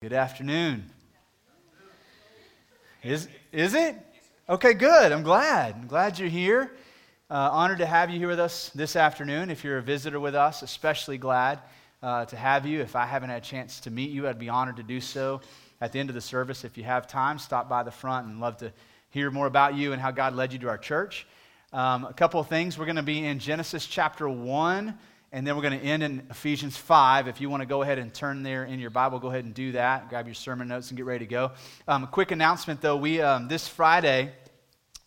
Good afternoon. Is, is it? Okay, good. I'm glad. I'm glad you're here. Uh, honored to have you here with us this afternoon. If you're a visitor with us, especially glad uh, to have you. If I haven't had a chance to meet you, I'd be honored to do so at the end of the service. If you have time, stop by the front and love to hear more about you and how God led you to our church. Um, a couple of things. We're going to be in Genesis chapter 1 and then we're going to end in Ephesians 5. If you want to go ahead and turn there in your Bible, go ahead and do that. Grab your sermon notes and get ready to go. Um, a quick announcement, though. We, um, this Friday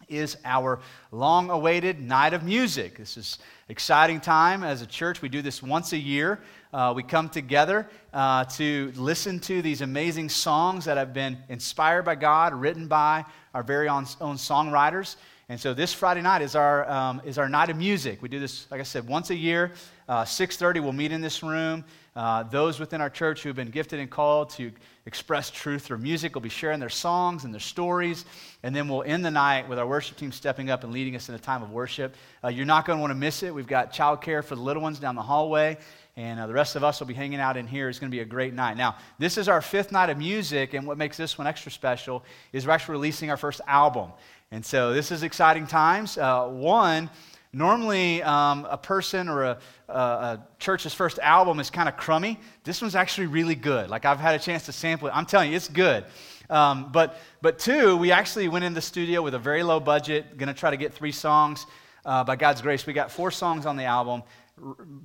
is our long awaited night of music. This is exciting time as a church. We do this once a year. Uh, we come together uh, to listen to these amazing songs that have been inspired by God, written by our very own, own songwriters. And so this Friday night is our, um, is our night of music. We do this, like I said, once a year. Uh, 6.30, we'll meet in this room. Uh, those within our church who have been gifted and called to express truth through music will be sharing their songs and their stories. And then we'll end the night with our worship team stepping up and leading us in a time of worship. Uh, you're not going to want to miss it. We've got childcare for the little ones down the hallway. And uh, the rest of us will be hanging out in here. It's going to be a great night. Now, this is our fifth night of music, and what makes this one extra special is we're actually releasing our first album. And so this is exciting times. Uh, one, normally um, a person or a, a, a, church's first album is kind of crummy. This one's actually really good. Like I've had a chance to sample it. I'm telling you, it's good. Um, but, but two, we actually went in the studio with a very low budget, going to try to get three songs. Uh, by God's grace, we got four songs on the album.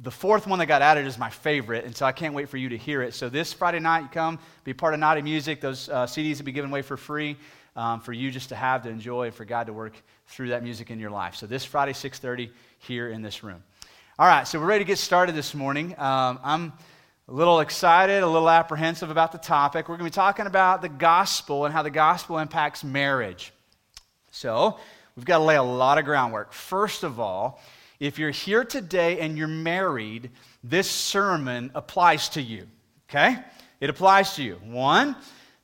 The fourth one that got added is my favorite, and so I can't wait for you to hear it. So this Friday night, you come, be part of Night of Music. Those uh, CDs will be given away for free um, for you just to have to enjoy and for God to work through that music in your life. So this Friday, 6:30, here in this room. All right, so we're ready to get started this morning. Um, I'm a little excited, a little apprehensive about the topic. We're going to be talking about the gospel and how the gospel impacts marriage. So we've got to lay a lot of groundwork. First of all, if you're here today and you're married, this sermon applies to you. Okay? It applies to you. One,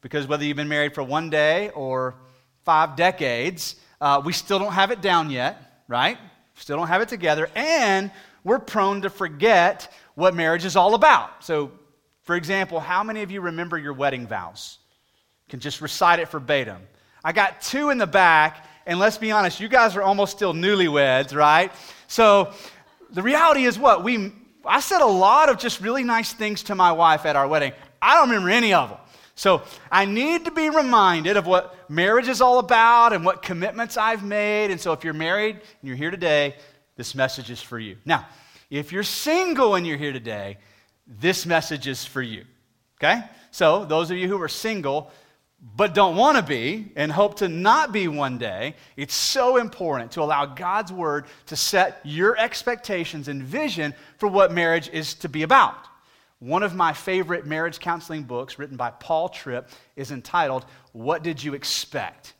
because whether you've been married for one day or five decades, uh, we still don't have it down yet, right? Still don't have it together, and we're prone to forget what marriage is all about. So, for example, how many of you remember your wedding vows? Can just recite it verbatim. I got two in the back, and let's be honest, you guys are almost still newlyweds, right? So, the reality is what? We I said a lot of just really nice things to my wife at our wedding. I don't remember any of them. So I need to be reminded of what marriage is all about and what commitments I've made. And so if you're married and you're here today, this message is for you. Now, if you're single and you're here today, this message is for you. Okay? So those of you who are single, but don't want to be and hope to not be one day, it's so important to allow God's word to set your expectations and vision for what marriage is to be about. One of my favorite marriage counseling books, written by Paul Tripp, is entitled, What Did You Expect?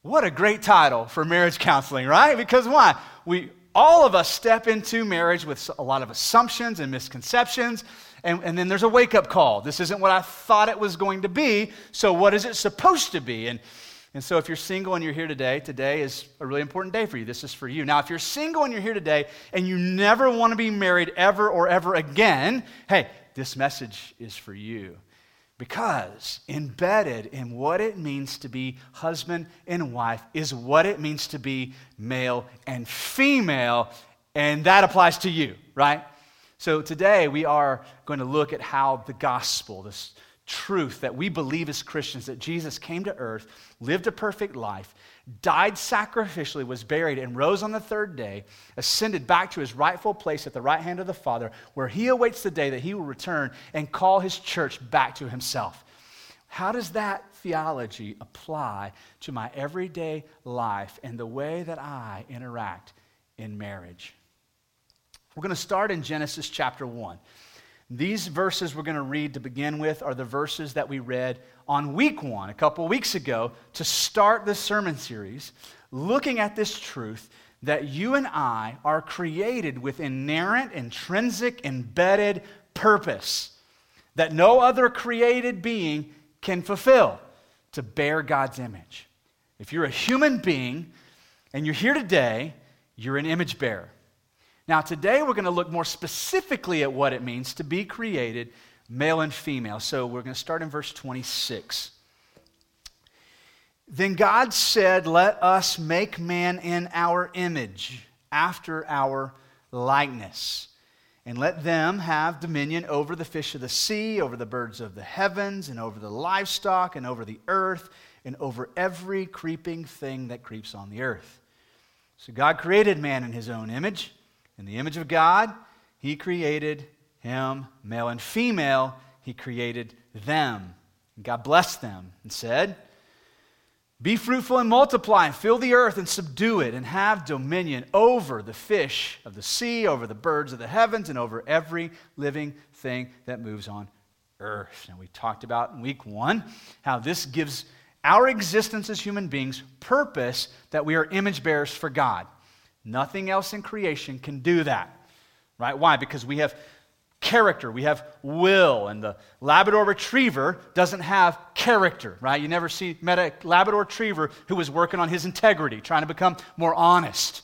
What a great title for marriage counseling, right? Because why? We, all of us step into marriage with a lot of assumptions and misconceptions, and, and then there's a wake up call. This isn't what I thought it was going to be, so what is it supposed to be? And and so, if you're single and you're here today, today is a really important day for you. This is for you. Now, if you're single and you're here today and you never want to be married ever or ever again, hey, this message is for you. Because embedded in what it means to be husband and wife is what it means to be male and female, and that applies to you, right? So today we are going to look at how the gospel, this truth that we believe as Christians that Jesus came to earth, lived a perfect life, died sacrificially, was buried, and rose on the third day, ascended back to his rightful place at the right hand of the Father, where he awaits the day that he will return and call his church back to himself. How does that theology apply to my everyday life and the way that I interact in marriage? We're going to start in Genesis chapter 1. These verses we're going to read to begin with are the verses that we read on week one, a couple weeks ago, to start this sermon series, looking at this truth that you and I are created with inerrant, intrinsic, embedded purpose that no other created being can fulfill to bear God's image. If you're a human being and you're here today, you're an image bearer. Now, today we're going to look more specifically at what it means to be created male and female. So we're going to start in verse 26. Then God said, Let us make man in our image, after our likeness, and let them have dominion over the fish of the sea, over the birds of the heavens, and over the livestock, and over the earth, and over every creeping thing that creeps on the earth. So God created man in his own image. In the image of God, he created him, male and female, he created them. And God blessed them and said, Be fruitful and multiply, and fill the earth and subdue it, and have dominion over the fish of the sea, over the birds of the heavens, and over every living thing that moves on earth. Now, we talked about in week one how this gives our existence as human beings purpose that we are image bearers for God. Nothing else in creation can do that. Right? Why? Because we have character, we have will, and the Labrador Retriever doesn't have character, right? You never see met a Labrador Retriever who was working on his integrity, trying to become more honest,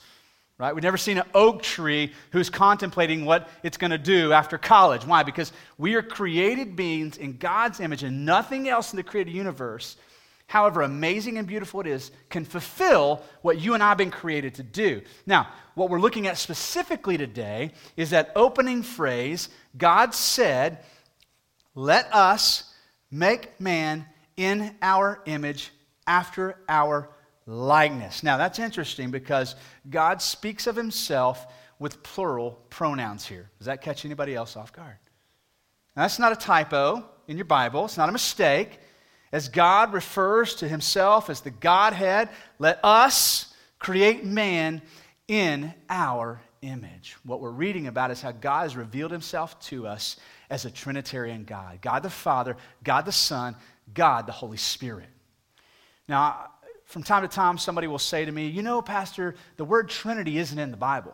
right? We've never seen an oak tree who's contemplating what it's going to do after college. Why? Because we are created beings in God's image, and nothing else in the created universe however amazing and beautiful it is, can fulfill what you and I have been created to do. Now, what we're looking at specifically today is that opening phrase God said, Let us make man in our image after our likeness. Now, that's interesting because God speaks of himself with plural pronouns here. Does that catch anybody else off guard? Now, that's not a typo in your Bible, it's not a mistake. As God refers to himself as the Godhead, let us create man in our image. What we're reading about is how God has revealed himself to us as a Trinitarian God God the Father, God the Son, God the Holy Spirit. Now, from time to time, somebody will say to me, You know, Pastor, the word Trinity isn't in the Bible.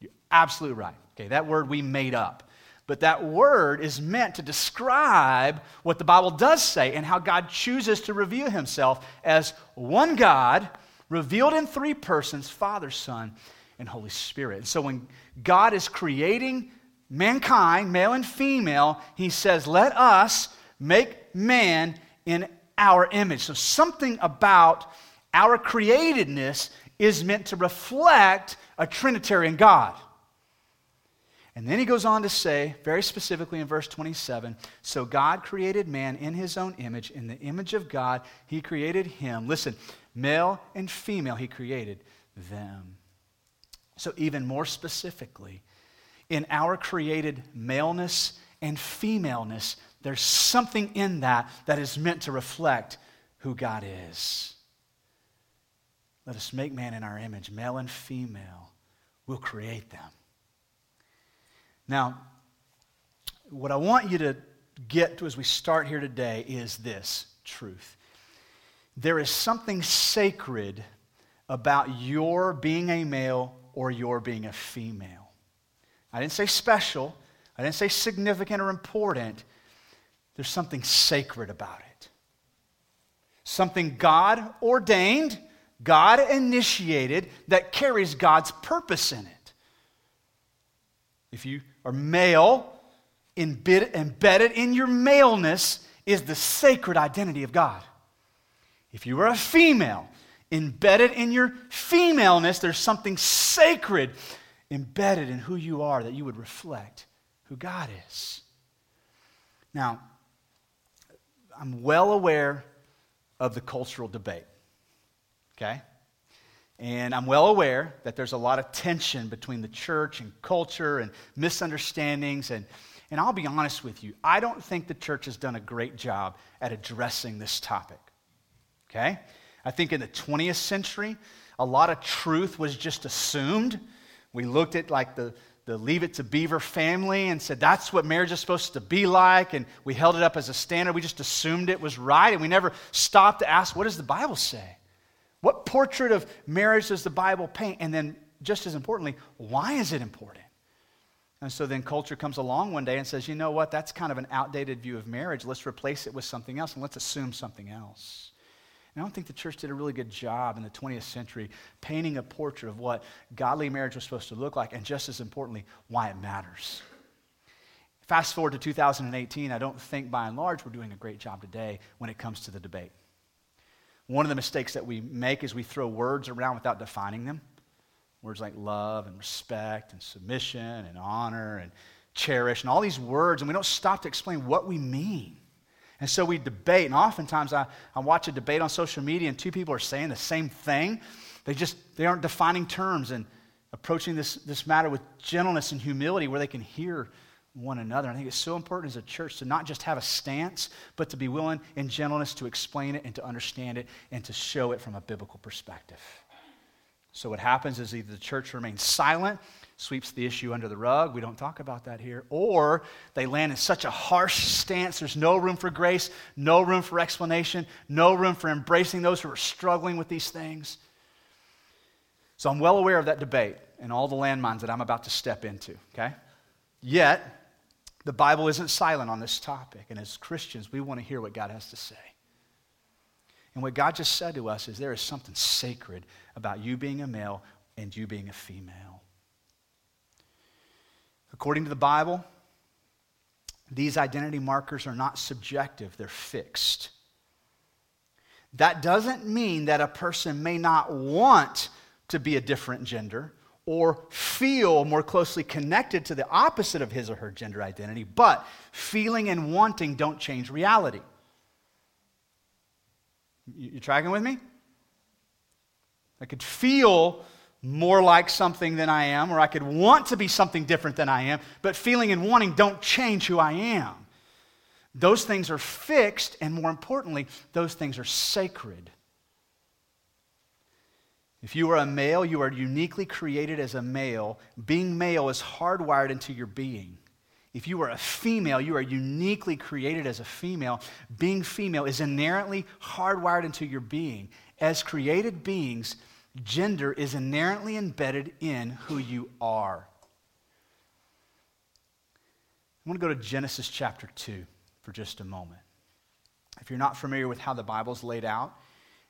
You're absolutely right. Okay, that word we made up. But that word is meant to describe what the Bible does say and how God chooses to reveal himself as one God, revealed in three persons Father, Son, and Holy Spirit. And so when God is creating mankind, male and female, he says, Let us make man in our image. So something about our createdness is meant to reflect a Trinitarian God. And then he goes on to say, very specifically in verse 27 So God created man in his own image. In the image of God, he created him. Listen, male and female, he created them. So, even more specifically, in our created maleness and femaleness, there's something in that that is meant to reflect who God is. Let us make man in our image, male and female. We'll create them. Now, what I want you to get to as we start here today is this truth. There is something sacred about your being a male or your being a female. I didn't say special, I didn't say significant or important. There's something sacred about it. Something God ordained, God initiated, that carries God's purpose in it. If you are male, embedded in your maleness is the sacred identity of God. If you are a female, embedded in your femaleness, there's something sacred embedded in who you are that you would reflect who God is. Now, I'm well aware of the cultural debate. Okay? And I'm well aware that there's a lot of tension between the church and culture and misunderstandings. And, and I'll be honest with you, I don't think the church has done a great job at addressing this topic. Okay? I think in the 20th century, a lot of truth was just assumed. We looked at like the, the Leave It to Beaver family and said that's what marriage is supposed to be like, and we held it up as a standard. We just assumed it was right, and we never stopped to ask, what does the Bible say? What portrait of marriage does the Bible paint? And then, just as importantly, why is it important? And so then culture comes along one day and says, you know what, that's kind of an outdated view of marriage. Let's replace it with something else and let's assume something else. And I don't think the church did a really good job in the 20th century painting a portrait of what godly marriage was supposed to look like and just as importantly, why it matters. Fast forward to 2018, I don't think by and large we're doing a great job today when it comes to the debate. One of the mistakes that we make is we throw words around without defining them. Words like love and respect and submission and honor and cherish and all these words, and we don't stop to explain what we mean. And so we debate, and oftentimes I, I watch a debate on social media, and two people are saying the same thing. They just they aren't defining terms and approaching this, this matter with gentleness and humility where they can hear one another. I think it's so important as a church to not just have a stance, but to be willing in gentleness to explain it and to understand it and to show it from a biblical perspective. So, what happens is either the church remains silent, sweeps the issue under the rug, we don't talk about that here, or they land in such a harsh stance, there's no room for grace, no room for explanation, no room for embracing those who are struggling with these things. So, I'm well aware of that debate and all the landmines that I'm about to step into, okay? Yet, the Bible isn't silent on this topic. And as Christians, we want to hear what God has to say. And what God just said to us is there is something sacred about you being a male and you being a female. According to the Bible, these identity markers are not subjective, they're fixed. That doesn't mean that a person may not want to be a different gender or feel more closely connected to the opposite of his or her gender identity, but feeling and wanting don't change reality. You, tracking with me? I could feel more like something than I am, or I could want to be something different than I am, but feeling and wanting don't change who I am. Those things are fixed, and more importantly, those things are sacred. If you are a male, you are uniquely created as a male. Being male is hardwired into your being. If you are a female, you are uniquely created as a female. Being female is inherently hardwired into your being. As created beings, gender is inherently embedded in who you are. I want to go to Genesis chapter 2 for just a moment. If you're not familiar with how the Bible's laid out,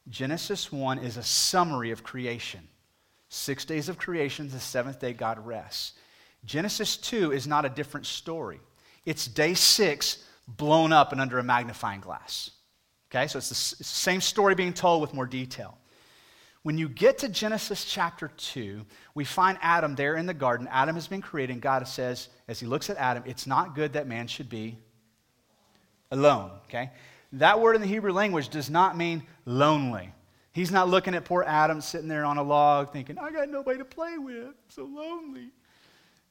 Genesis 1 is a summary of creation. Six days of creation, the seventh day, God rests. Genesis 2 is not a different story. It's day six blown up and under a magnifying glass. Okay, so it's the same story being told with more detail. When you get to Genesis chapter 2, we find Adam there in the garden. Adam has been created, and God says, as he looks at Adam, it's not good that man should be alone. Okay? That word in the Hebrew language does not mean lonely. He's not looking at poor Adam sitting there on a log thinking, I got nobody to play with. I'm so lonely.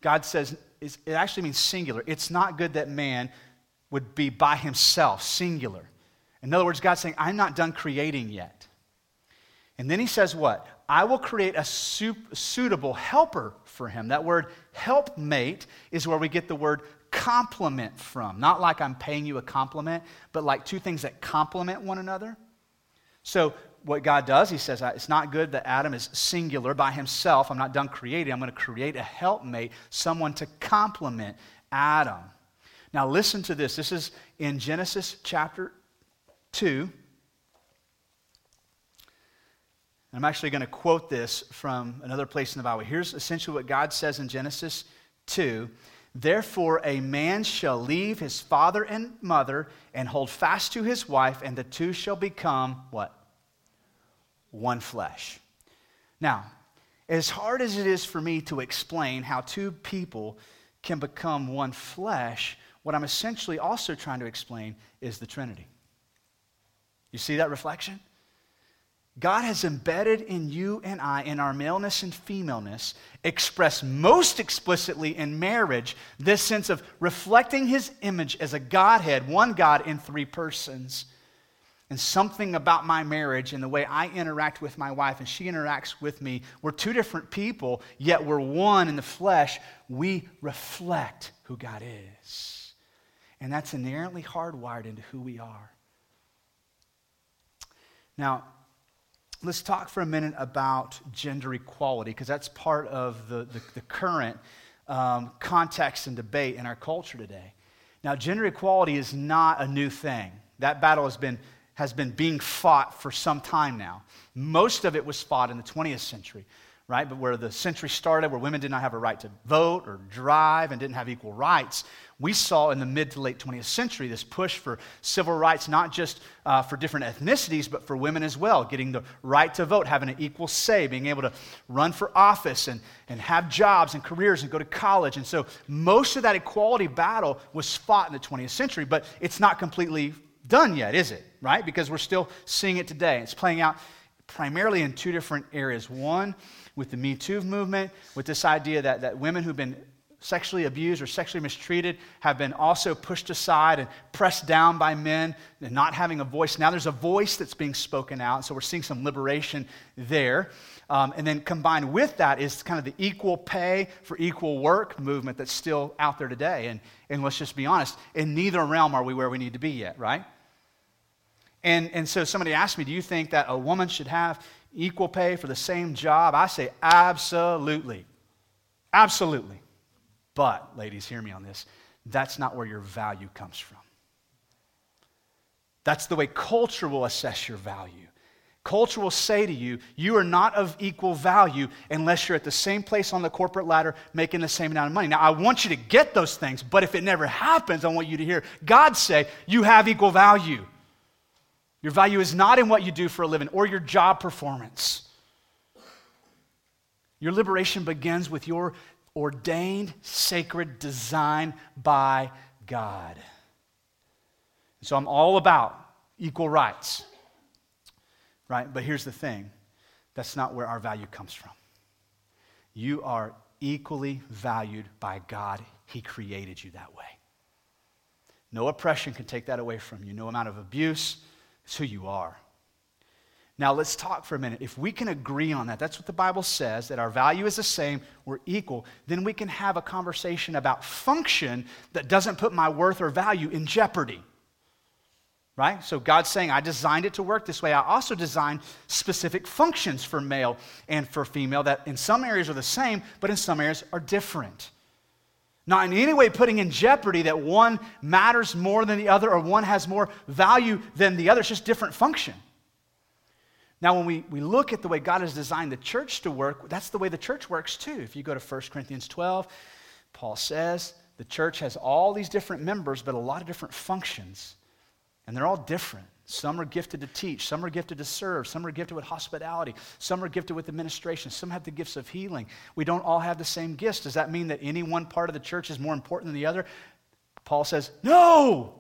God says it actually means singular. It's not good that man would be by himself, singular. In other words, God's saying, I'm not done creating yet. And then he says, What? I will create a suitable helper for him. That word helpmate is where we get the word complement from. Not like I'm paying you a compliment, but like two things that complement one another. So, what God does, He says, it's not good that Adam is singular by himself. I'm not done creating. I'm going to create a helpmate, someone to complement Adam. Now, listen to this. This is in Genesis chapter 2. I'm actually going to quote this from another place in the Bible. Here's essentially what God says in Genesis 2. Therefore, a man shall leave his father and mother and hold fast to his wife, and the two shall become what? One flesh. Now, as hard as it is for me to explain how two people can become one flesh, what I'm essentially also trying to explain is the Trinity. You see that reflection? God has embedded in you and I, in our maleness and femaleness, expressed most explicitly in marriage, this sense of reflecting his image as a Godhead, one God in three persons. And something about my marriage and the way I interact with my wife and she interacts with me, we're two different people, yet we're one in the flesh. We reflect who God is. And that's inherently hardwired into who we are. Now, let's talk for a minute about gender equality, because that's part of the, the, the current um, context and debate in our culture today. Now, gender equality is not a new thing. That battle has been, has been being fought for some time now. Most of it was fought in the 20th century. Right? But where the century started, where women did not have a right to vote or drive and didn't have equal rights, we saw in the mid to late 20th century this push for civil rights, not just uh, for different ethnicities, but for women as well, getting the right to vote, having an equal say, being able to run for office and, and have jobs and careers and go to college. And so most of that equality battle was fought in the 20th century, but it's not completely done yet, is it? Right? Because we're still seeing it today. It's playing out primarily in two different areas. One, with the Me Too movement, with this idea that, that women who've been sexually abused or sexually mistreated have been also pushed aside and pressed down by men and not having a voice. Now there's a voice that's being spoken out, so we're seeing some liberation there. Um, and then combined with that is kind of the equal pay for equal work movement that's still out there today. And, and let's just be honest, in neither realm are we where we need to be yet, right? And, and so somebody asked me, Do you think that a woman should have equal pay for the same job? I say, absolutely. Absolutely. But, ladies, hear me on this. That's not where your value comes from. That's the way culture will assess your value. Culture will say to you, you are not of equal value unless you're at the same place on the corporate ladder making the same amount of money. Now, I want you to get those things, but if it never happens, I want you to hear God say, you have equal value. Your value is not in what you do for a living or your job performance. Your liberation begins with your ordained, sacred design by God. So I'm all about equal rights, right? But here's the thing that's not where our value comes from. You are equally valued by God, He created you that way. No oppression can take that away from you, no amount of abuse it's who you are. Now, let's talk for a minute. If we can agree on that, that's what the Bible says, that our value is the same, we're equal, then we can have a conversation about function that doesn't put my worth or value in jeopardy. Right? So God's saying, I designed it to work this way. I also designed specific functions for male and for female that in some areas are the same, but in some areas are different. Not in any way putting in jeopardy that one matters more than the other or one has more value than the other. It's just different function. Now, when we, we look at the way God has designed the church to work, that's the way the church works too. If you go to 1 Corinthians 12, Paul says the church has all these different members, but a lot of different functions, and they're all different. Some are gifted to teach. Some are gifted to serve. Some are gifted with hospitality. Some are gifted with administration. Some have the gifts of healing. We don't all have the same gifts. Does that mean that any one part of the church is more important than the other? Paul says, no.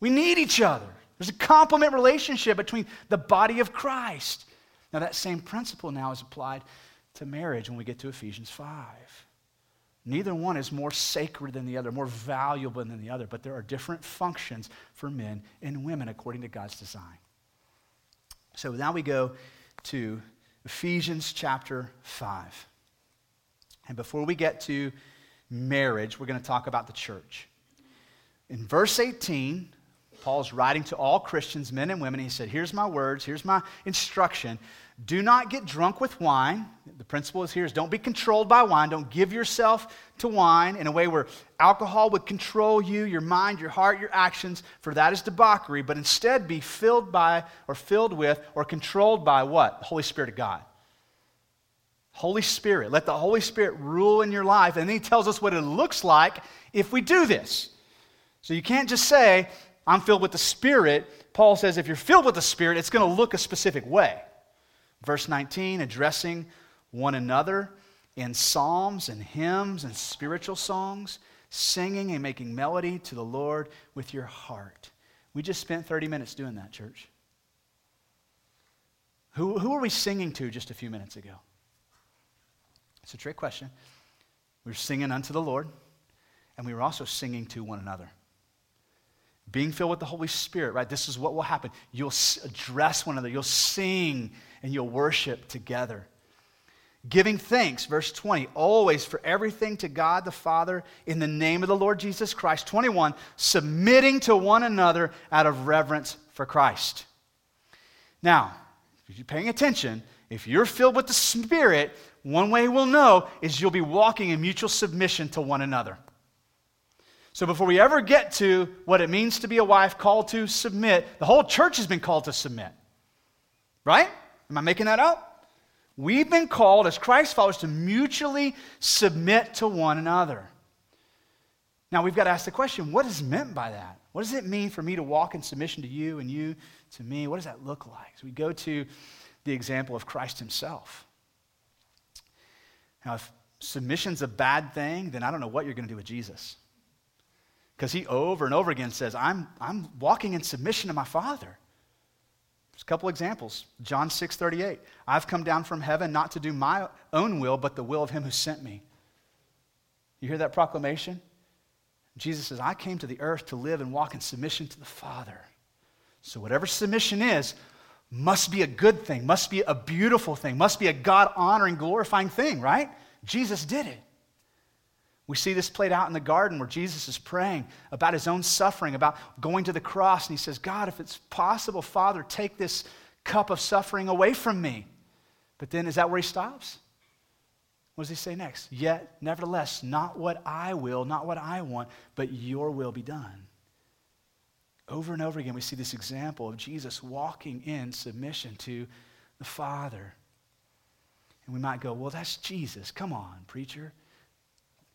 We need each other. There's a complement relationship between the body of Christ. Now, that same principle now is applied to marriage when we get to Ephesians 5. Neither one is more sacred than the other, more valuable than the other, but there are different functions for men and women according to God's design. So now we go to Ephesians chapter 5. And before we get to marriage, we're going to talk about the church. In verse 18, Paul's writing to all Christians, men and women. He said, Here's my words, here's my instruction. Do not get drunk with wine. The principle is here is don't be controlled by wine. Don't give yourself to wine in a way where alcohol would control you, your mind, your heart, your actions, for that is debauchery, but instead be filled by or filled with or controlled by what? The Holy Spirit of God. Holy Spirit. Let the Holy Spirit rule in your life. And then he tells us what it looks like if we do this. So you can't just say, I'm filled with the Spirit. Paul says if you're filled with the Spirit, it's going to look a specific way. Verse 19, addressing one another in psalms and hymns and spiritual songs, singing and making melody to the Lord with your heart. We just spent 30 minutes doing that, church. Who, who are we singing to just a few minutes ago? It's a trick question. We were singing unto the Lord, and we were also singing to one another. Being filled with the Holy Spirit, right? This is what will happen. You'll address one another, you'll sing and you'll worship together. Giving thanks, verse 20, always for everything to God the Father in the name of the Lord Jesus Christ. 21, submitting to one another out of reverence for Christ. Now, if you're paying attention, if you're filled with the Spirit, one way we'll know is you'll be walking in mutual submission to one another. So before we ever get to what it means to be a wife called to submit, the whole church has been called to submit. Right? Am I making that up? We've been called as Christ followers to mutually submit to one another. Now we've got to ask the question what is meant by that? What does it mean for me to walk in submission to you and you to me? What does that look like? So we go to the example of Christ himself. Now, if submission's a bad thing, then I don't know what you're going to do with Jesus. Because he over and over again says, I'm, I'm walking in submission to my Father. There's a couple examples. John 6 38. I've come down from heaven not to do my own will, but the will of him who sent me. You hear that proclamation? Jesus says, I came to the earth to live and walk in submission to the Father. So, whatever submission is, must be a good thing, must be a beautiful thing, must be a God honoring, glorifying thing, right? Jesus did it. We see this played out in the garden where Jesus is praying about his own suffering, about going to the cross, and he says, God, if it's possible, Father, take this cup of suffering away from me. But then, is that where he stops? What does he say next? Yet, nevertheless, not what I will, not what I want, but your will be done. Over and over again, we see this example of Jesus walking in submission to the Father. And we might go, well, that's Jesus. Come on, preacher.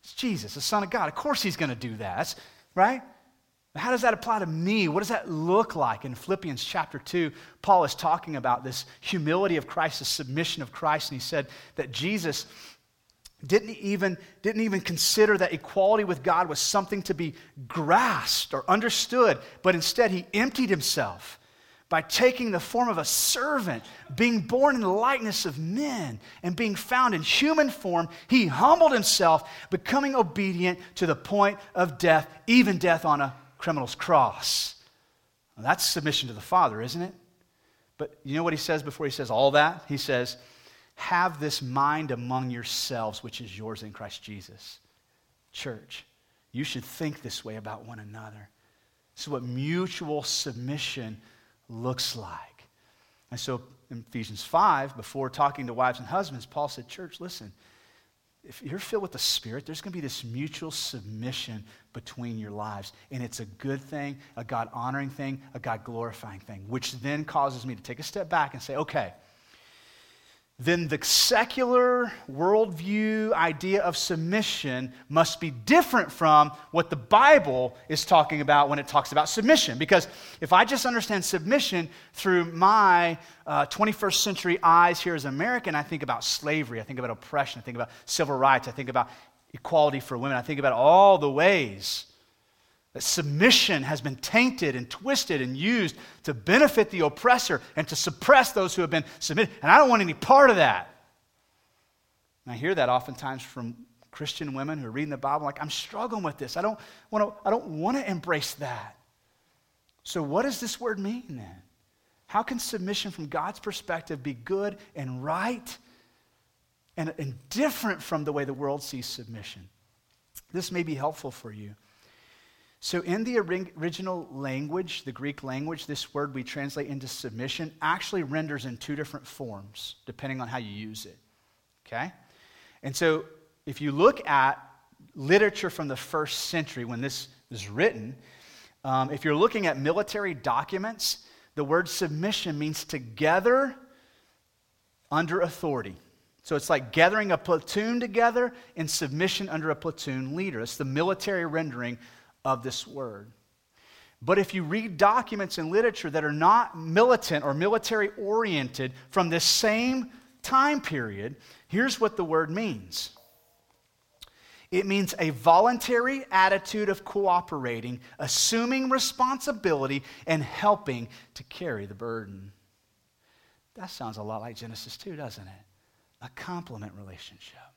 It's Jesus, the Son of God. Of course he's going to do that, right? How does that apply to me? What does that look like? In Philippians chapter 2, Paul is talking about this humility of Christ, the submission of Christ, and he said that Jesus didn't even, didn't even consider that equality with God was something to be grasped or understood, but instead he emptied himself by taking the form of a servant, being born in the likeness of men, and being found in human form, he humbled himself, becoming obedient to the point of death, even death on a criminal's cross. That's submission to the Father, isn't it? But you know what he says before he says all that? He says, have this mind among yourselves, which is yours in Christ Jesus. Church, you should think this way about one another. This is what mutual submission looks like. And so in Ephesians 5, before talking to wives and husbands, Paul said, Church, listen, if you're filled with the Spirit, there's going to be this mutual submission between your lives. And it's a good thing, a God honoring thing, a God glorifying thing, which then causes me to take a step back and say, okay, then the secular worldview idea of submission must be different from what the Bible is talking about when it talks about submission. Because if I just understand submission through my uh, 21st century eyes here as an American, I think about slavery, I think about oppression, I think about civil rights, I think about equality for women, I think about all the ways that submission has been tainted and twisted and used to benefit the oppressor and to suppress those who have been submitted. And I don't want any part of that. And I hear that oftentimes from Christian women who are reading the Bible, like, I'm struggling with this. I don't want to, I don't want to embrace that. So, what does this word mean then? How can submission from God's perspective be good and right and, and different from the way the world sees submission? This may be helpful for you. So, in the original language, the Greek language, this word we translate into submission actually renders in two different forms, depending on how you use it. Okay? And so, if you look at literature from the first century when this was written, um, if you're looking at military documents, the word submission means together under authority. So it's like gathering a platoon together in submission under a platoon leader. It's the military rendering of this word. But if you read documents in literature that are not militant or military oriented from this same time period, here's what the word means it means a voluntary attitude of cooperating, assuming responsibility, and helping to carry the burden. That sounds a lot like Genesis 2, doesn't it? A complement relationship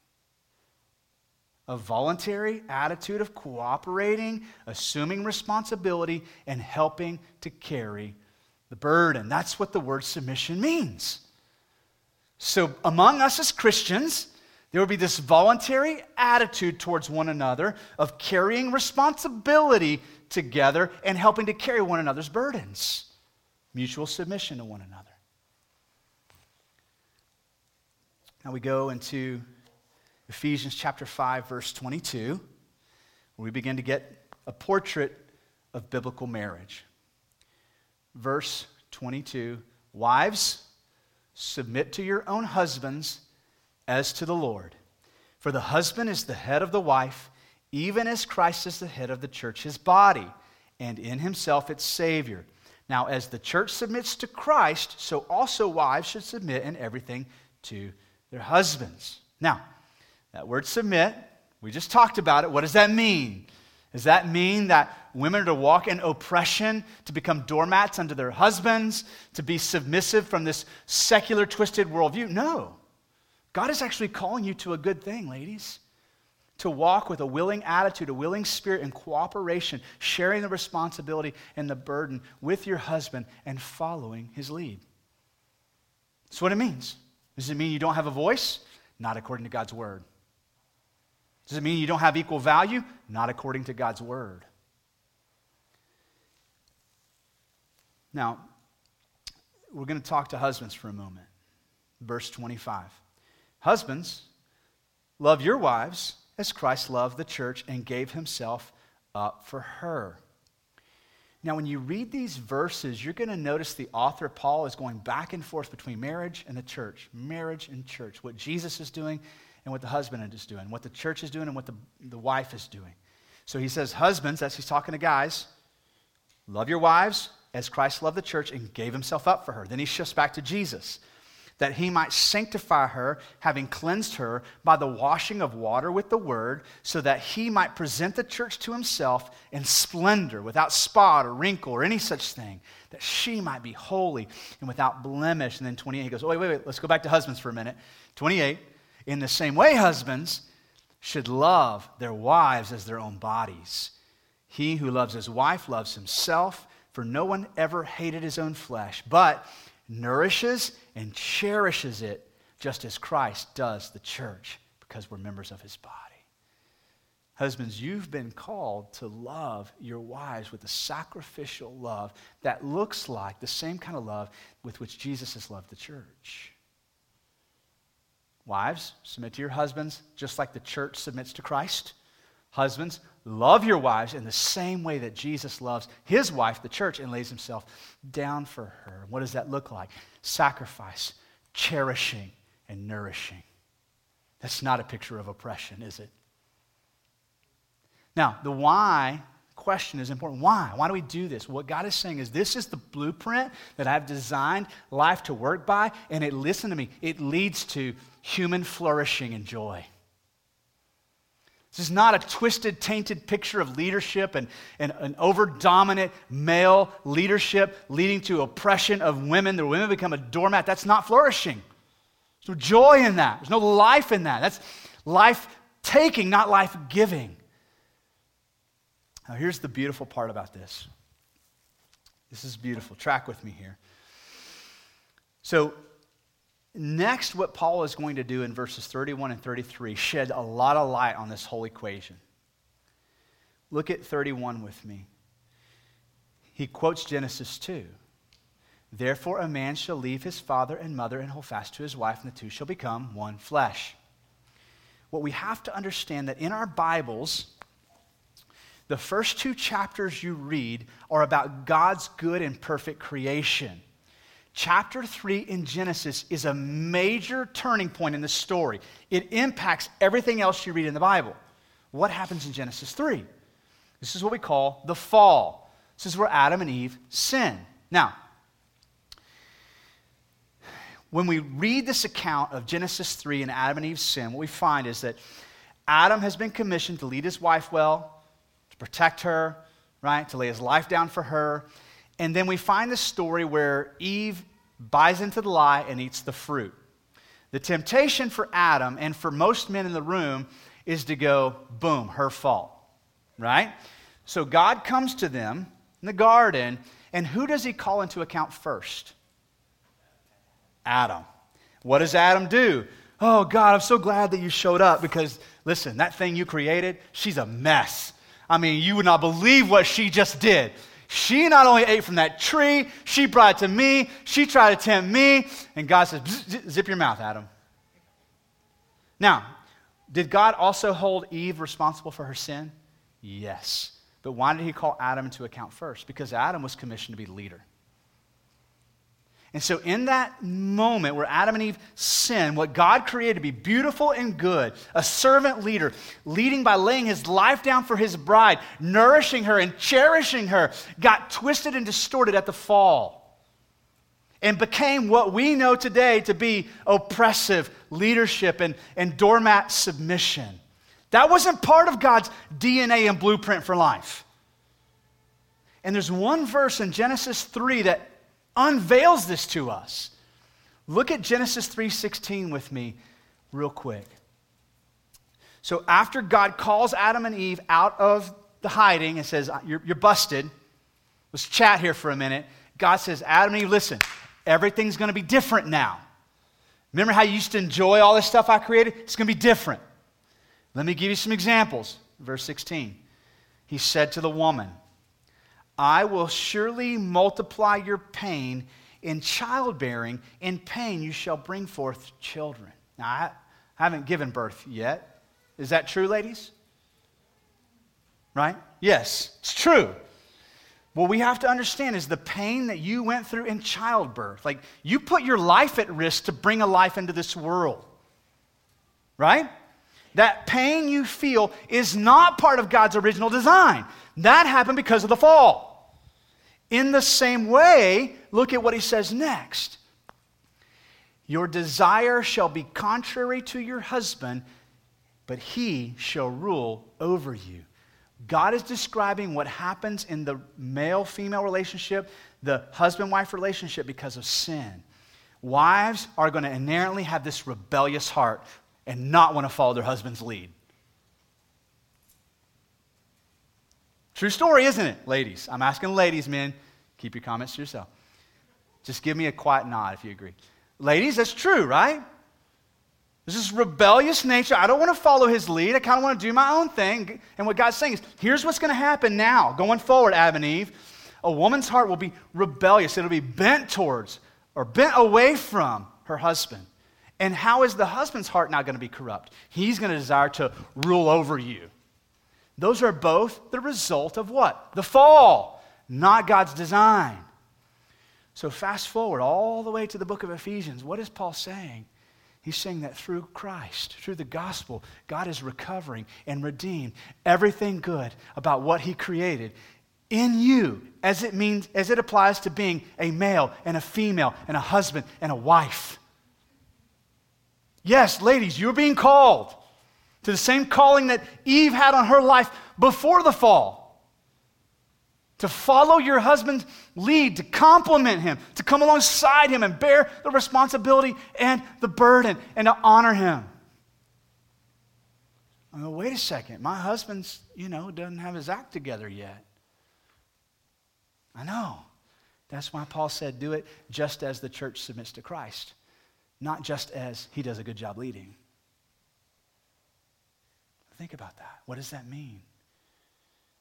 a voluntary attitude of cooperating, assuming responsibility, and helping to carry the burden. That's what the word submission means. So, among us as Christians, there will be this voluntary attitude towards one another of carrying responsibility together and helping to carry one another's burdens. Mutual submission to one another. Now we go into Ephesians chapter 5, verse 22, where we begin to get a portrait of biblical marriage. Verse 22 Wives, submit to your own husbands as to the Lord. For the husband is the head of the wife, even as Christ is the head of the church, his body, and in himself its Savior. Now, as the church submits to Christ, so also wives should submit in everything to their husbands. Now, that word submit, we just talked about it. What does that mean? Does that mean that women are to walk in oppression, to become doormats unto their husbands, to be submissive from this secular, twisted worldview? No. God is actually calling you to a good thing, ladies. To walk with a willing attitude, a willing spirit, in cooperation, sharing the responsibility and the burden with your husband and following his lead. That's what it means. Does it mean you don't have a voice? Not according to God's word. Does it mean you don't have equal value? Not according to God's word. Now, we're going to talk to husbands for a moment. Verse 25. Husbands, love your wives as Christ loved the church and gave himself up for her. Now, when you read these verses, you're going to notice the author, Paul, is going back and forth between marriage and the church, marriage and church, what Jesus is doing and what the husband is doing, what the church is doing and what the, the wife is doing. So he says, Husbands, as he's talking to guys, love your wives as Christ loved the church and gave himself up for her. Then he shifts back to Jesus, that he might sanctify her, having cleansed her by the washing of water with the word, so that he might present the church to himself in splendor, without spot or wrinkle or any such thing, that she might be holy and without blemish. And then 28, he goes, oh, wait, wait, wait, let's go back to husbands for a minute. 28, in the same way, husbands should love their wives as their own bodies. He who loves his wife loves himself, for no one ever hated his own flesh, but nourishes and cherishes it just as Christ does the church, because we're members of his body. Husbands, you've been called to love your wives with a sacrificial love that looks like the same kind of love with which Jesus has loved the church. Wives, submit to your husbands just like the church submits to Christ. Husbands, love your wives in the same way that Jesus loves his wife, the church, and lays himself down for her. What does that look like? Sacrifice, cherishing, and nourishing. That's not a picture of oppression, is it? Now, the why question is important. Why? Why do we do this? What God is saying is this is the blueprint that I've designed life to work by, and it, listen to me, it leads to human flourishing and joy. This is not a twisted, tainted picture of leadership and, and an over dominant male leadership leading to oppression of women. The women become a doormat. That's not flourishing. There's no joy in that. There's no life in that. That's life taking, not life giving. Now, here's the beautiful part about this. This is beautiful. Track with me here. So, next, what Paul is going to do in verses 31 and 33 shed a lot of light on this whole equation. Look at 31 with me. He quotes Genesis 2. Therefore, a man shall leave his father and mother and hold fast to his wife, and the two shall become one flesh. What we have to understand that in our Bibles, the first two chapters you read are about God's good and perfect creation. Chapter 3 in Genesis is a major turning point in the story. It impacts everything else you read in the Bible. What happens in Genesis 3? This is what we call the fall. This is where Adam and Eve sin. Now, when we read this account of Genesis 3 and Adam and Eve's sin, what we find is that Adam has been commissioned to lead his wife well, to protect her, right? To lay his life down for her. And then we find the story where Eve buys into the lie and eats the fruit. The temptation for Adam and for most men in the room is to go, boom, her fault, right? So God comes to them in the garden, and who does he call into account first? Adam. What does Adam do? Oh, God, I'm so glad that you showed up because, listen, that thing you created, she's a mess. I mean, you would not believe what she just did. She not only ate from that tree, she brought it to me, she tried to tempt me, and God says, Zip your mouth, Adam. Now, did God also hold Eve responsible for her sin? Yes. But why did he call Adam into account first? Because Adam was commissioned to be leader. And so, in that moment where Adam and Eve sinned, what God created to be beautiful and good, a servant leader, leading by laying his life down for his bride, nourishing her and cherishing her, got twisted and distorted at the fall and became what we know today to be oppressive leadership and, and doormat submission. That wasn't part of God's DNA and blueprint for life. And there's one verse in Genesis 3 that unveils this to us. Look at Genesis 3:16 with me real quick. So after God calls Adam and Eve out of the hiding and says, uh, you're, you're busted, let's chat here for a minute. God says, Adam and Eve, listen, everything's going to be different now. Remember how you used to enjoy all this stuff I created? It's going to be different. Let me give you some examples. Verse 16. He said to the woman, I will surely multiply your pain in childbearing. In pain you shall bring forth children. Now, I haven't given birth yet. Is that true, ladies? Right? Yes, it's true. What we have to understand is the pain that you went through in childbirth. Like, you put your life at risk to bring a life into this world. Right? That pain you feel is not part of God's original design. That happened because of the fall. In the same way, look at what he says next. Your desire shall be contrary to your husband, but he shall rule over you. God is describing what happens in the male female relationship, the husband wife relationship, because of sin. Wives are going to inherently have this rebellious heart and not want to follow their husband's lead. True story, isn't it, ladies? I'm asking ladies, men, keep your comments to yourself. Just give me a quiet nod if you agree. Ladies, that's true, right? This is rebellious nature. I don't want to follow his lead. I kind of want to do my own thing. And what God's saying is here's what's going to happen now, going forward, Adam and Eve. A woman's heart will be rebellious, it'll be bent towards or bent away from her husband. And how is the husband's heart now going to be corrupt? He's going to desire to rule over you. Those are both the result of what? The fall, not God's design. So, fast forward all the way to the book of Ephesians. What is Paul saying? He's saying that through Christ, through the gospel, God is recovering and redeemed everything good about what he created in you as it means as it applies to being a male and a female and a husband and a wife. Yes, ladies, you're being called to the same calling that Eve had on her life before the fall. To follow your husband's lead, to complement him, to come alongside him and bear the responsibility and the burden, and to honor him. I go, wait a second, my husband's, you know, doesn't have his act together yet. I know. That's why Paul said, do it just as the church submits to Christ not just as he does a good job leading. Think about that. What does that mean?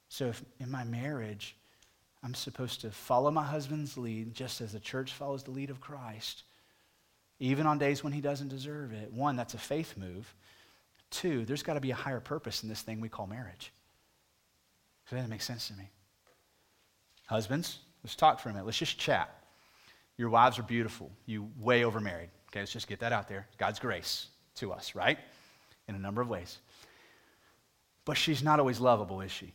So, if in my marriage, I'm supposed to follow my husband's lead just as the church follows the lead of Christ, even on days when he doesn't deserve it. One, that's a faith move. Two, there's got to be a higher purpose in this thing we call marriage. So that makes sense to me. Husbands, let's talk for a minute. Let's just chat. Your wives are beautiful. You way over married. Okay, let's just get that out there. God's grace to us, right? In a number of ways. But she's not always lovable, is she?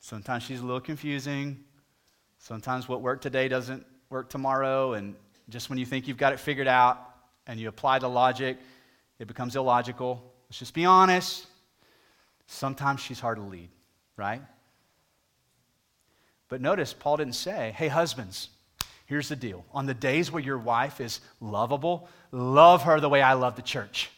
Sometimes she's a little confusing. Sometimes what worked today doesn't work tomorrow. And just when you think you've got it figured out and you apply the logic, it becomes illogical. Let's just be honest. Sometimes she's hard to lead, right? But notice, Paul didn't say, hey, husbands, Here's the deal on the days where your wife is lovable, love her the way I love the church.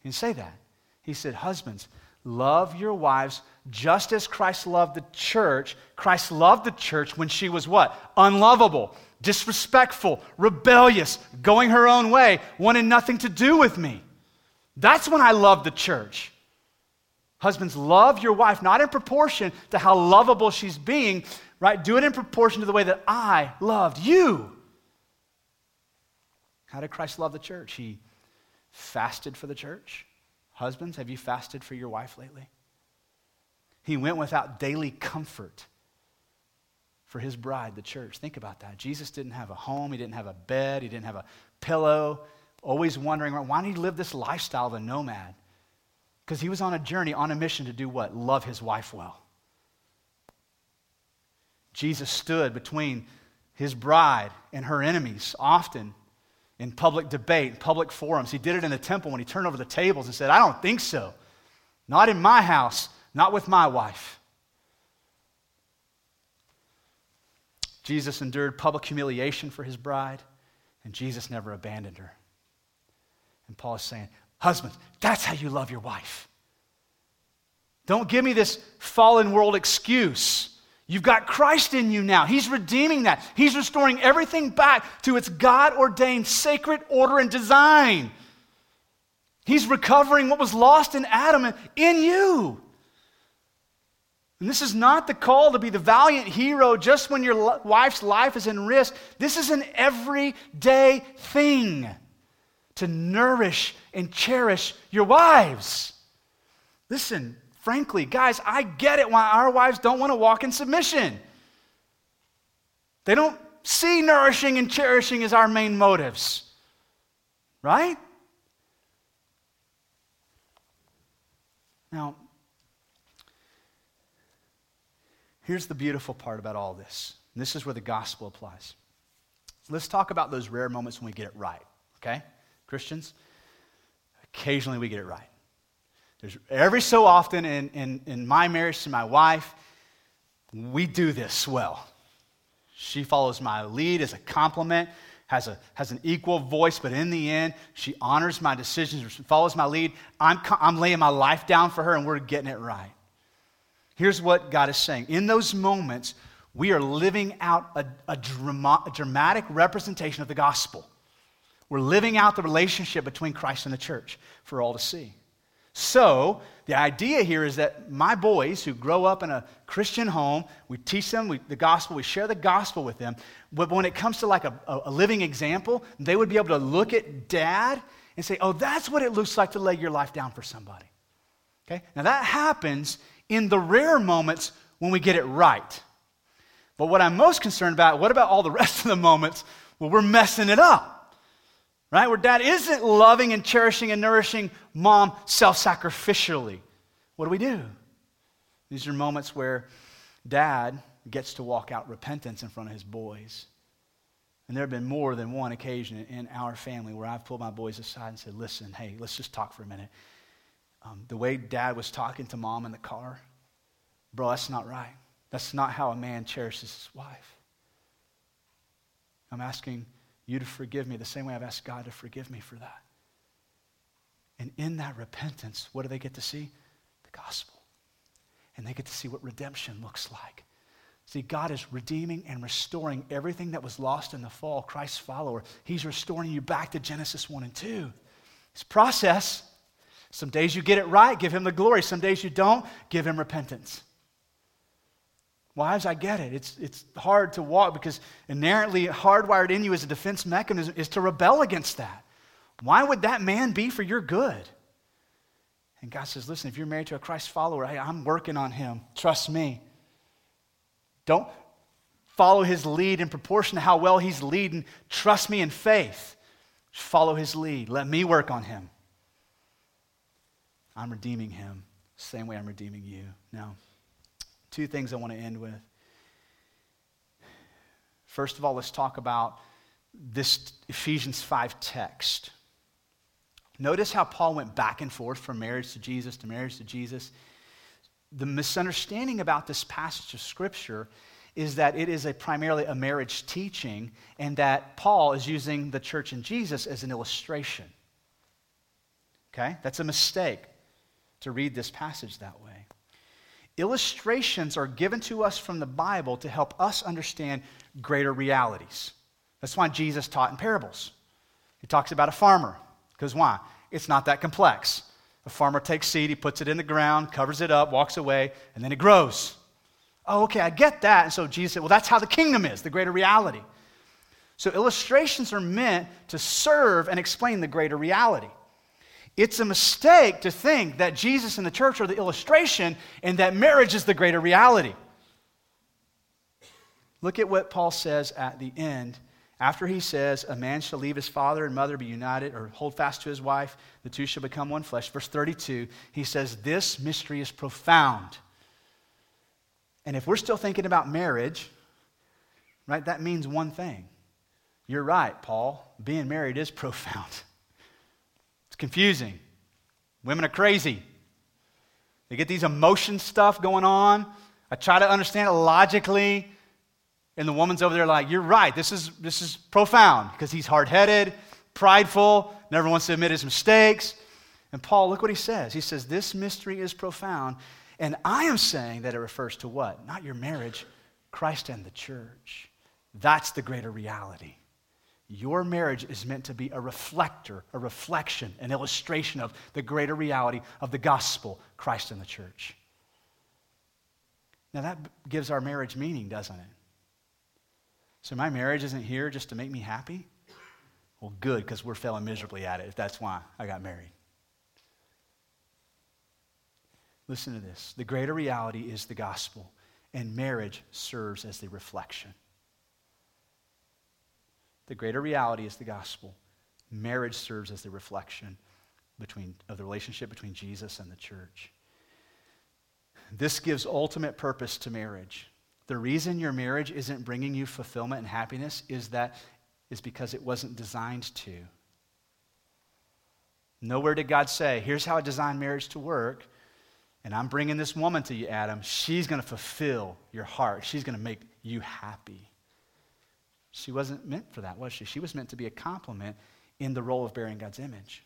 He didn't say that. He said, Husbands, love your wives just as Christ loved the church. Christ loved the church when she was what? Unlovable, disrespectful, rebellious, going her own way, wanted nothing to do with me. That's when I love the church. Husbands, love your wife, not in proportion to how lovable she's being, right? Do it in proportion to the way that I loved you. How did Christ love the church? He fasted for the church. Husbands, have you fasted for your wife lately? He went without daily comfort for his bride, the church. Think about that. Jesus didn't have a home, he didn't have a bed, he didn't have a pillow, always wondering why did he live this lifestyle of a nomad? Because he was on a journey, on a mission to do what? Love his wife well. Jesus stood between his bride and her enemies often in public debate, in public forums. He did it in the temple when he turned over the tables and said, I don't think so. Not in my house, not with my wife. Jesus endured public humiliation for his bride, and Jesus never abandoned her. And Paul is saying, Husbands, that's how you love your wife. Don't give me this fallen world excuse. You've got Christ in you now. He's redeeming that. He's restoring everything back to its God ordained sacred order and design. He's recovering what was lost in Adam in you. And this is not the call to be the valiant hero just when your wife's life is in risk. This is an everyday thing to nourish and cherish your wives. Listen, frankly, guys, I get it why our wives don't want to walk in submission. They don't see nourishing and cherishing as our main motives, right? Now, Here's the beautiful part about all this. This is where the gospel applies. Let's talk about those rare moments when we get it right, okay? Christians, occasionally we get it right. There's every so often in, in, in my marriage to my wife, we do this well. She follows my lead as a complement, has, a, has an equal voice, but in the end, she honors my decisions, follows my lead. I'm, I'm laying my life down for her, and we're getting it right. Here's what God is saying. In those moments, we are living out a, a, drama, a dramatic representation of the gospel. We're living out the relationship between Christ and the church for all to see. So, the idea here is that my boys who grow up in a Christian home, we teach them we, the gospel, we share the gospel with them. But when it comes to like a, a living example, they would be able to look at dad and say, oh, that's what it looks like to lay your life down for somebody. Okay? Now, that happens in the rare moments when we get it right. But what I'm most concerned about, what about all the rest of the moments where we're messing it up? Right? Where dad isn't loving and cherishing and nourishing mom self sacrificially. What do we do? These are moments where dad gets to walk out repentance in front of his boys. And there have been more than one occasion in our family where I've pulled my boys aside and said, Listen, hey, let's just talk for a minute. Um, the way dad was talking to mom in the car, bro, that's not right. That's not how a man cherishes his wife. I'm asking you to forgive me the same way I've asked God to forgive me for that. And in that repentance, what do they get to see? The gospel. And they get to see what redemption looks like. See, God is redeeming and restoring everything that was lost in the fall. Christ's follower, He's restoring you back to Genesis 1 and 2. It's process. Some days you get it right, give him the glory. Some days you don't, give him repentance. Wives, I get it. It's, it's hard to walk because inherently hardwired in you as a defense mechanism is to rebel against that. Why would that man be for your good? And God says, listen, if you're married to a Christ follower, I'm working on him. Trust me. Don't follow his lead in proportion to how well he's leading. Trust me in faith. Follow his lead. Let me work on him. I'm redeeming him, same way I'm redeeming you. Now, two things I want to end with. First of all, let's talk about this Ephesians 5 text. Notice how Paul went back and forth from marriage to Jesus to marriage to Jesus. The misunderstanding about this passage of Scripture is that it is a primarily a marriage teaching and that Paul is using the church and Jesus as an illustration. Okay? That's a mistake to read this passage that way. Illustrations are given to us from the Bible to help us understand greater realities. That's why Jesus taught in parables. He talks about a farmer, because why? It's not that complex. A farmer takes seed, he puts it in the ground, covers it up, walks away, and then it grows. Oh, okay, I get that. And so Jesus said, well, that's how the kingdom is, the greater reality. So illustrations are meant to serve and explain the greater reality. It's a mistake to think that Jesus and the church are the illustration and that marriage is the greater reality. Look at what Paul says at the end. After he says, A man shall leave his father and mother, be united, or hold fast to his wife, the two shall become one flesh. Verse 32, he says, This mystery is profound. And if we're still thinking about marriage, right, that means one thing. You're right, Paul. Being married is profound. Confusing. Women are crazy. They get these emotion stuff going on. I try to understand it logically. And the woman's over there like, You're right, this is, this is profound because he's hard headed, prideful, never wants to admit his mistakes. And Paul, look what he says. He says, This mystery is profound. And I am saying that it refers to what? Not your marriage, Christ and the church. That's the greater reality. Your marriage is meant to be a reflector, a reflection, an illustration of the greater reality of the gospel, Christ and the church. Now, that gives our marriage meaning, doesn't it? So, my marriage isn't here just to make me happy? Well, good, because we're failing miserably at it, if that's why I got married. Listen to this the greater reality is the gospel, and marriage serves as the reflection. The greater reality is the gospel. Marriage serves as the reflection between, of the relationship between Jesus and the church. This gives ultimate purpose to marriage. The reason your marriage isn't bringing you fulfillment and happiness is that is because it wasn't designed to. Nowhere did God say, here's how I designed marriage to work, and I'm bringing this woman to you, Adam. She's going to fulfill your heart. She's going to make you happy. She wasn't meant for that, was she? She was meant to be a complement in the role of bearing God's image.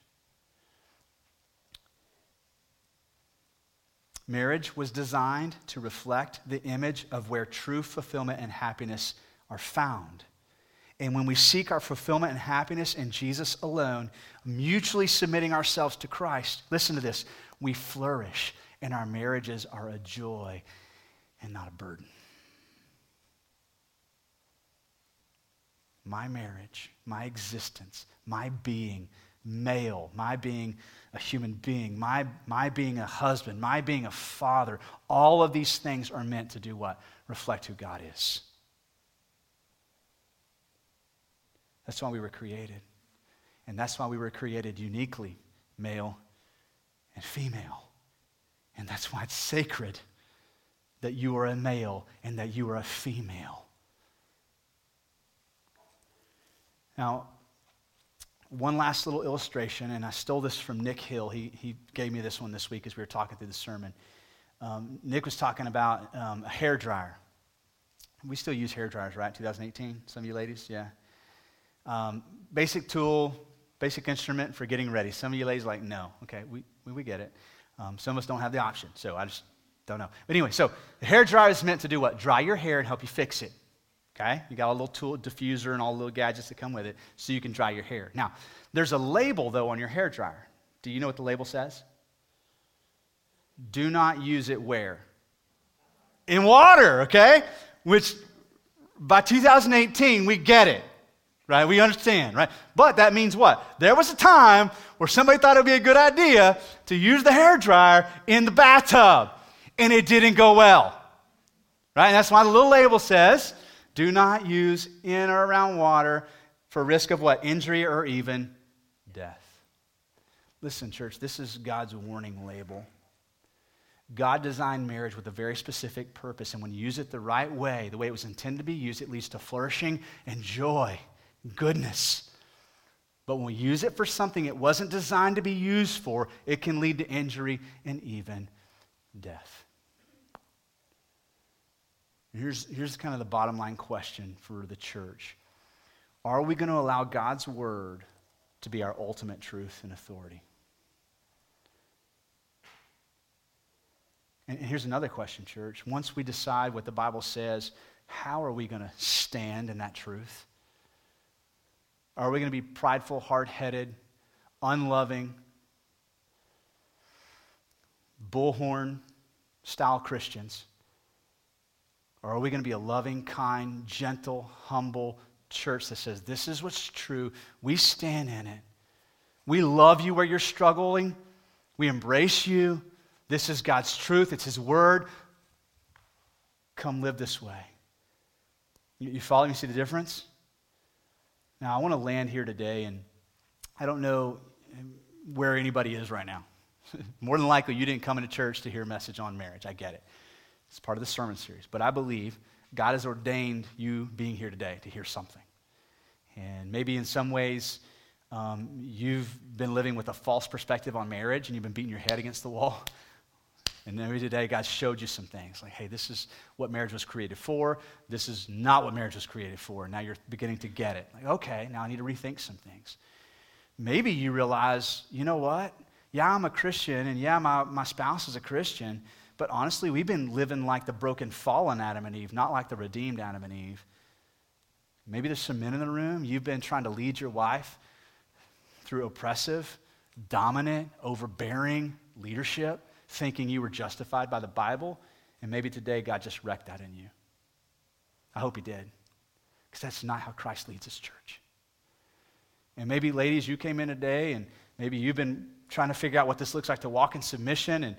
Marriage was designed to reflect the image of where true fulfillment and happiness are found. And when we seek our fulfillment and happiness in Jesus alone, mutually submitting ourselves to Christ, listen to this, we flourish and our marriages are a joy and not a burden. My marriage, my existence, my being male, my being a human being, my, my being a husband, my being a father, all of these things are meant to do what? Reflect who God is. That's why we were created. And that's why we were created uniquely, male and female. And that's why it's sacred that you are a male and that you are a female. Now, one last little illustration, and I stole this from Nick Hill. He, he gave me this one this week as we were talking through the sermon. Um, Nick was talking about um, a hair dryer. We still use hair dryers, right? 2018? Some of you ladies? Yeah. Um, basic tool, basic instrument for getting ready. Some of you ladies like, no. Okay, we, we, we get it. Um, some of us don't have the option, so I just don't know. But anyway, so the hair dryer is meant to do what? Dry your hair and help you fix it. Okay? You got a little tool, diffuser, and all the little gadgets that come with it so you can dry your hair. Now, there's a label, though, on your hair dryer. Do you know what the label says? Do not use it where? In water, okay? Which by 2018, we get it, right? We understand, right? But that means what? There was a time where somebody thought it would be a good idea to use the hair dryer in the bathtub, and it didn't go well, right? And that's why the little label says, do not use in or around water for risk of what? Injury or even death. Listen, church, this is God's warning label. God designed marriage with a very specific purpose, and when you use it the right way, the way it was intended to be used, it leads to flourishing and joy, goodness. But when we use it for something it wasn't designed to be used for, it can lead to injury and even death. Here's, here's kind of the bottom line question for the church Are we going to allow God's word to be our ultimate truth and authority? And here's another question, church. Once we decide what the Bible says, how are we going to stand in that truth? Are we going to be prideful, hard headed, unloving, bullhorn style Christians? Or are we going to be a loving, kind, gentle, humble church that says, This is what's true? We stand in it. We love you where you're struggling. We embrace you. This is God's truth, it's His word. Come live this way. You, follow me? See the difference? Now, I want to land here today, and I don't know um, where anybody is right now. More than likely, you didn't come into church to hear a message on marriage. I get it. It's part of the sermon series. But I believe God has ordained you being here today to hear something. And maybe in some ways, um, you've been living with a false perspective on marriage and you've been beating your head against the wall. And maybe today God showed you some things like, hey, this is what marriage was created for. This is not what marriage was created for. Now you're beginning to get it. Like, okay, now I need to rethink some things. Maybe you realize, you know what? Yeah, I'm a Christian, and yeah, my, my spouse is a Christian, but honestly, we've been living like the broken, fallen Adam and Eve, not like the redeemed Adam and Eve. Maybe there's some men in the room. You've been trying to lead your wife through oppressive, dominant, overbearing leadership, thinking you were justified by the Bible. And maybe today God just wrecked that in you. I hope He did, because that's not how Christ leads His church. And maybe, ladies, you came in today and maybe you've been trying to figure out what this looks like to walk in submission and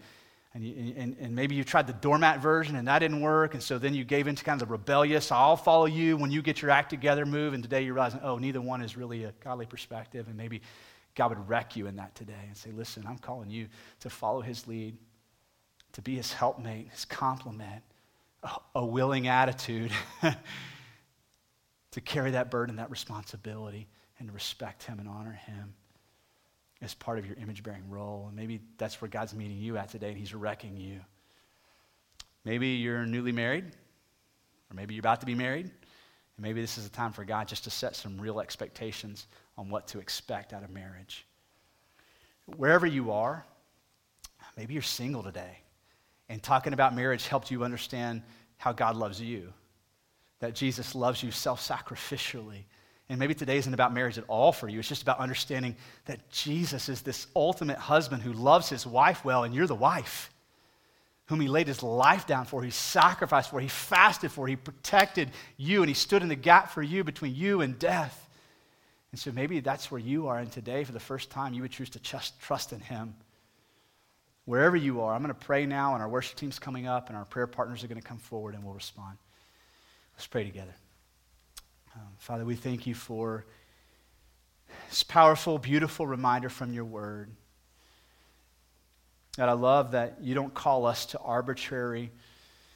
and, you, and, and, maybe you tried the doormat version and that didn't work. And so then you gave into kind of the rebellious, I'll follow you when you get your act together move. And today you're realizing, oh, neither one is really a godly perspective. And maybe God would wreck you in that today and say, listen, I'm calling you to follow his lead, to be his helpmate, his complement, a, a willing attitude, to carry that burden, that responsibility, and respect him and honor him as part of your image bearing role. And maybe that's where God's meeting you at today and He's wrecking you. Maybe you're newly married, or maybe you're about to be married. And maybe this is a time for God just to set some real expectations on what to expect out of marriage. Wherever you are, maybe you're single today, and talking about marriage helped you understand how God loves you, that Jesus loves you self sacrificially and maybe today isn't about marriage at all for you. It's just about understanding that Jesus is this ultimate husband who loves his wife well, and you're the wife whom he laid his life down for, he sacrificed for, he fasted for, he protected you, and he stood in the gap for you between you and death. And so maybe that's where you are, and today, for the first time, you would choose to just trust in him. Wherever you are, I'm going to pray now, and our worship team's coming up, and our prayer partners are going to come forward, and we'll respond. Let's pray together. Um, Father, we thank you for this powerful, beautiful reminder from your word. God, I love that you don't call us to arbitrary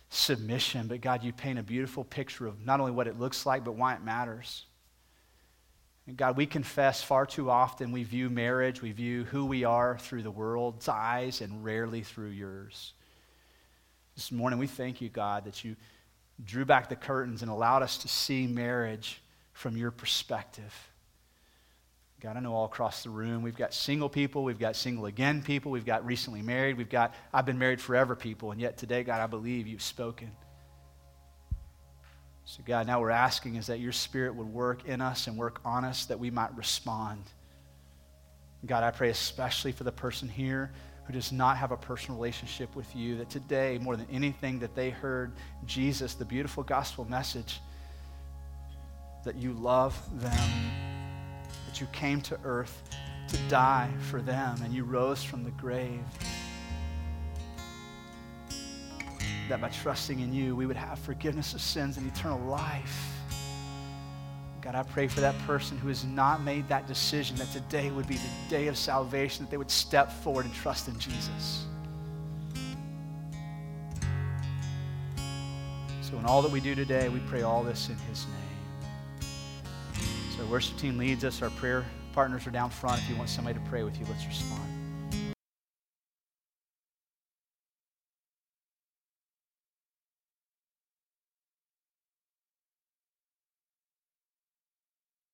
submission, but God, you paint a beautiful picture of not only what it looks like, but why it matters. And God, we confess far too often we view marriage, we view who we are through the world's eyes and rarely through yours. This morning, we thank you, God, that you drew back the curtains and allowed us to see marriage from your perspective. God, I know all across the room, we've got single people, we've got single again people, we've got recently married, we've got I've been married forever people, and yet today, God, I believe you've spoken. So, God, now we're asking is that your spirit would work in us and work on us that we might respond. God, I pray especially for the person here who does not have a personal relationship with you, that today, more than anything, that they heard Jesus, the beautiful gospel message, that you love them, that you came to earth to die for them, and you rose from the grave. That by trusting in you, we would have forgiveness of sins and eternal life. God, I pray for that person who has not made that decision, that today would be the day of salvation, that they would step forward and trust in Jesus. So, in all that we do today, we pray all this in His name. So, our worship team leads us. Our prayer partners are down front. If you want somebody to pray with you, let's respond.